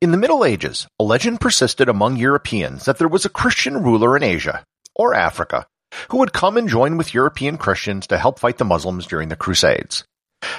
In the Middle Ages, a legend persisted among Europeans that there was a Christian ruler in Asia, or Africa, who would come and join with European Christians to help fight the Muslims during the Crusades.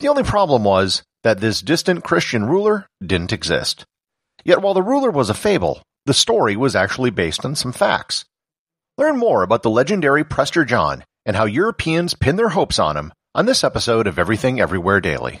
The only problem was that this distant Christian ruler didn't exist. Yet while the ruler was a fable, the story was actually based on some facts. Learn more about the legendary Prester John and how Europeans pin their hopes on him on this episode of Everything Everywhere Daily.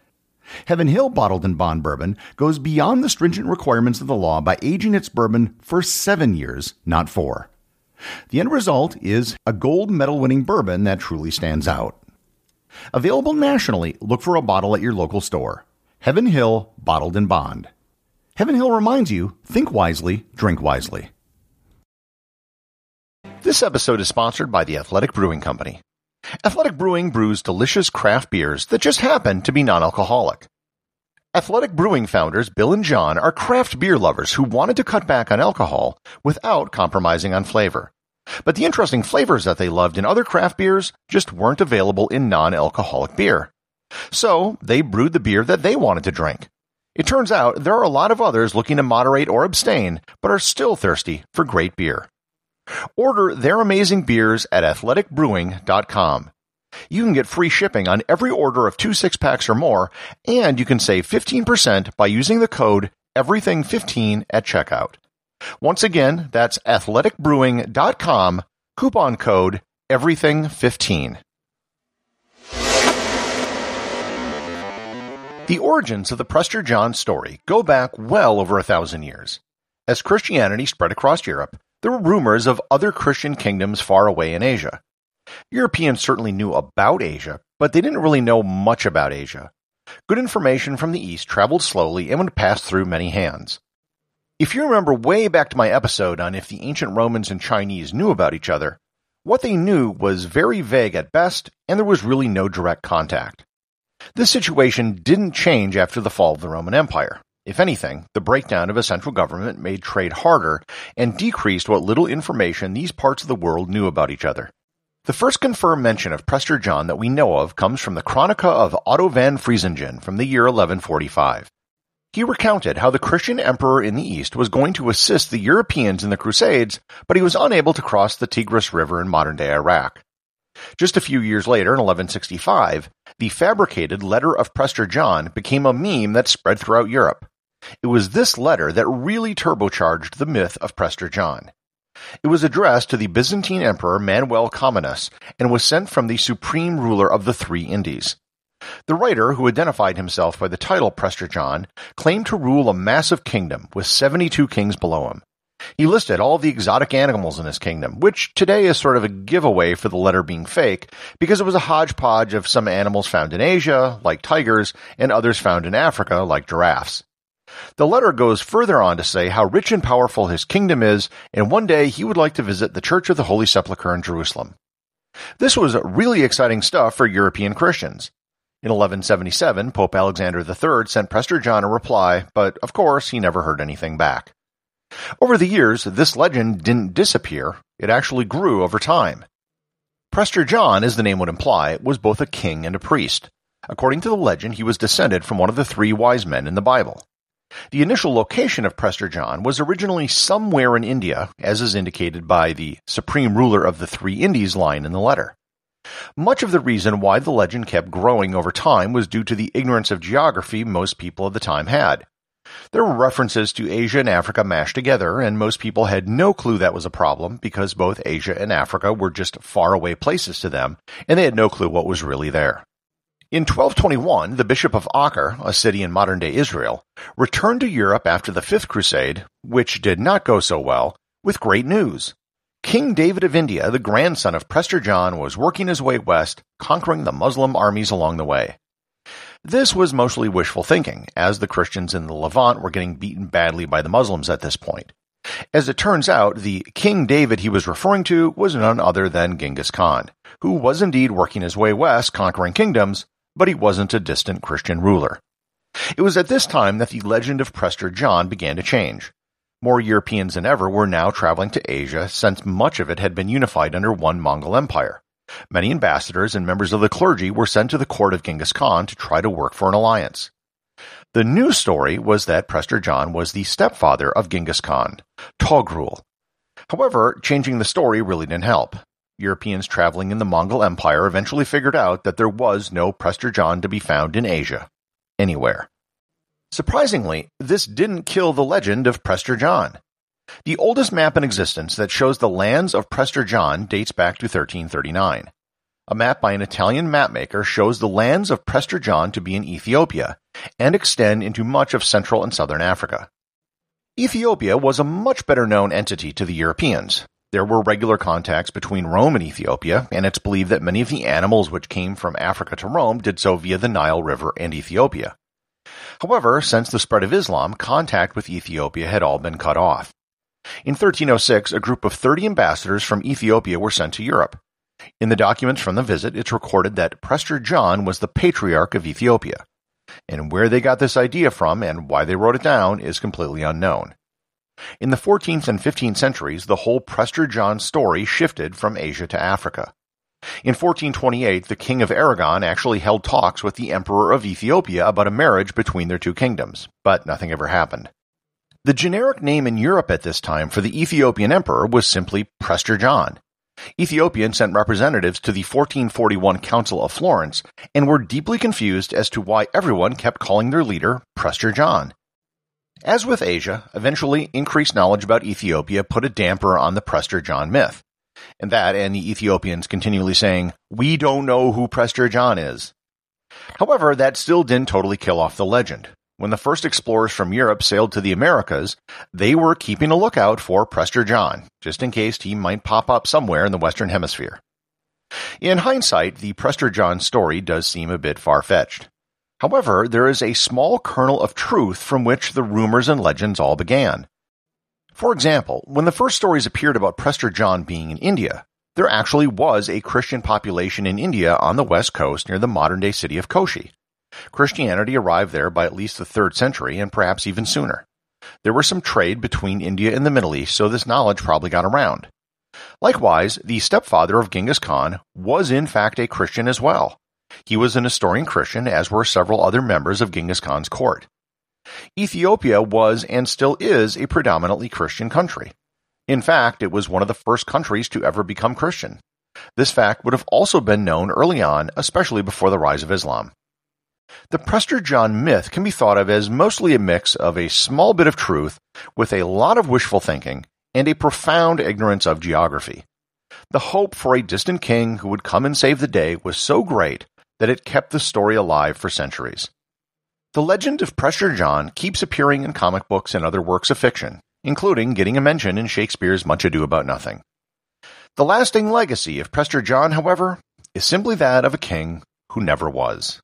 Heaven Hill Bottled in Bond bourbon goes beyond the stringent requirements of the law by aging its bourbon for seven years, not four. The end result is a gold medal winning bourbon that truly stands out. Available nationally, look for a bottle at your local store. Heaven Hill Bottled in Bond. Heaven Hill reminds you think wisely, drink wisely. This episode is sponsored by the Athletic Brewing Company. Athletic Brewing brews delicious craft beers that just happen to be non-alcoholic. Athletic Brewing founders Bill and John are craft beer lovers who wanted to cut back on alcohol without compromising on flavor. But the interesting flavors that they loved in other craft beers just weren't available in non-alcoholic beer. So they brewed the beer that they wanted to drink. It turns out there are a lot of others looking to moderate or abstain, but are still thirsty for great beer. Order their amazing beers at athleticbrewing.com. You can get free shipping on every order of two six packs or more, and you can save 15% by using the code EVERYTHING15 at checkout. Once again, that's athleticbrewing.com, coupon code EVERYTHING15. The origins of the Prester John story go back well over a thousand years. As Christianity spread across Europe, there were rumors of other Christian kingdoms far away in Asia. Europeans certainly knew about Asia, but they didn't really know much about Asia. Good information from the East traveled slowly and would pass through many hands. If you remember way back to my episode on if the ancient Romans and Chinese knew about each other, what they knew was very vague at best, and there was really no direct contact. This situation didn't change after the fall of the Roman Empire. If anything, the breakdown of a central government made trade harder and decreased what little information these parts of the world knew about each other. The first confirmed mention of Prester John that we know of comes from the Chronica of Otto von Freisingen from the year 1145. He recounted how the Christian emperor in the east was going to assist the Europeans in the Crusades, but he was unable to cross the Tigris River in modern-day Iraq. Just a few years later, in 1165, the fabricated letter of Prester John became a meme that spread throughout Europe. It was this letter that really turbocharged the myth of Prester John. It was addressed to the Byzantine Emperor Manuel Comnenus and was sent from the supreme ruler of the three Indies. The writer, who identified himself by the title Prester John, claimed to rule a massive kingdom with 72 kings below him. He listed all the exotic animals in his kingdom, which today is sort of a giveaway for the letter being fake, because it was a hodgepodge of some animals found in Asia, like tigers, and others found in Africa, like giraffes. The letter goes further on to say how rich and powerful his kingdom is, and one day he would like to visit the Church of the Holy Sepulchre in Jerusalem. This was really exciting stuff for European Christians. In 1177, Pope Alexander III sent Prester John a reply, but of course he never heard anything back. Over the years, this legend didn't disappear, it actually grew over time. Prester John, as the name would imply, was both a king and a priest. According to the legend, he was descended from one of the three wise men in the Bible. The initial location of Prester John was originally somewhere in India, as is indicated by the supreme ruler of the three Indies line in the letter. Much of the reason why the legend kept growing over time was due to the ignorance of geography most people of the time had. There were references to Asia and Africa mashed together, and most people had no clue that was a problem because both Asia and Africa were just faraway places to them, and they had no clue what was really there. In 1221, the Bishop of Acre, a city in modern-day Israel, returned to Europe after the Fifth Crusade, which did not go so well, with great news. King David of India, the grandson of Prester John, was working his way west, conquering the Muslim armies along the way. This was mostly wishful thinking, as the Christians in the Levant were getting beaten badly by the Muslims at this point. As it turns out, the King David he was referring to was none other than Genghis Khan, who was indeed working his way west, conquering kingdoms, but he wasn't a distant Christian ruler. It was at this time that the legend of Prester John began to change. More Europeans than ever were now traveling to Asia since much of it had been unified under one Mongol empire. Many ambassadors and members of the clergy were sent to the court of Genghis Khan to try to work for an alliance. The new story was that Prester John was the stepfather of Genghis Khan, Togrul. However, changing the story really didn't help. Europeans traveling in the Mongol Empire eventually figured out that there was no Prester John to be found in Asia. Anywhere. Surprisingly, this didn't kill the legend of Prester John. The oldest map in existence that shows the lands of Prester John dates back to 1339. A map by an Italian mapmaker shows the lands of Prester John to be in Ethiopia and extend into much of Central and Southern Africa. Ethiopia was a much better known entity to the Europeans. There were regular contacts between Rome and Ethiopia, and it's believed that many of the animals which came from Africa to Rome did so via the Nile River and Ethiopia. However, since the spread of Islam, contact with Ethiopia had all been cut off. In 1306, a group of 30 ambassadors from Ethiopia were sent to Europe. In the documents from the visit, it's recorded that Prester John was the patriarch of Ethiopia. And where they got this idea from and why they wrote it down is completely unknown. In the 14th and 15th centuries, the whole Prester John story shifted from Asia to Africa. In 1428, the King of Aragon actually held talks with the Emperor of Ethiopia about a marriage between their two kingdoms, but nothing ever happened. The generic name in Europe at this time for the Ethiopian emperor was simply Prester John. Ethiopians sent representatives to the 1441 Council of Florence and were deeply confused as to why everyone kept calling their leader Prester John. As with Asia, eventually increased knowledge about Ethiopia put a damper on the Prester John myth. And that and the Ethiopians continually saying, we don't know who Prester John is. However, that still didn't totally kill off the legend. When the first explorers from Europe sailed to the Americas, they were keeping a lookout for Prester John, just in case he might pop up somewhere in the Western Hemisphere. In hindsight, the Prester John story does seem a bit far-fetched. However, there is a small kernel of truth from which the rumors and legends all began. For example, when the first stories appeared about Prester John being in India, there actually was a Christian population in India on the west coast near the modern day city of Kochi. Christianity arrived there by at least the 3rd century and perhaps even sooner. There was some trade between India and the Middle East, so this knowledge probably got around. Likewise, the stepfather of Genghis Khan was in fact a Christian as well. He was an Nestorian Christian, as were several other members of Genghis Khan's court. Ethiopia was and still is a predominantly Christian country. In fact, it was one of the first countries to ever become Christian. This fact would have also been known early on, especially before the rise of Islam. The Prester John myth can be thought of as mostly a mix of a small bit of truth with a lot of wishful thinking and a profound ignorance of geography. The hope for a distant king who would come and save the day was so great that it kept the story alive for centuries. The legend of Prester John keeps appearing in comic books and other works of fiction, including getting a mention in Shakespeare's Much Ado About Nothing. The lasting legacy of Prester John, however, is simply that of a king who never was.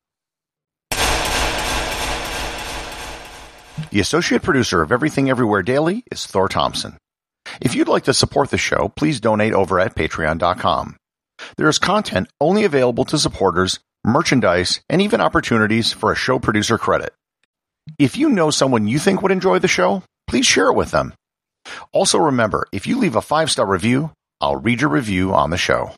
The associate producer of Everything Everywhere Daily is Thor Thompson. If you'd like to support the show, please donate over at patreon.com. There is content only available to supporters, merchandise, and even opportunities for a show producer credit. If you know someone you think would enjoy the show, please share it with them. Also remember, if you leave a five-star review, I'll read your review on the show.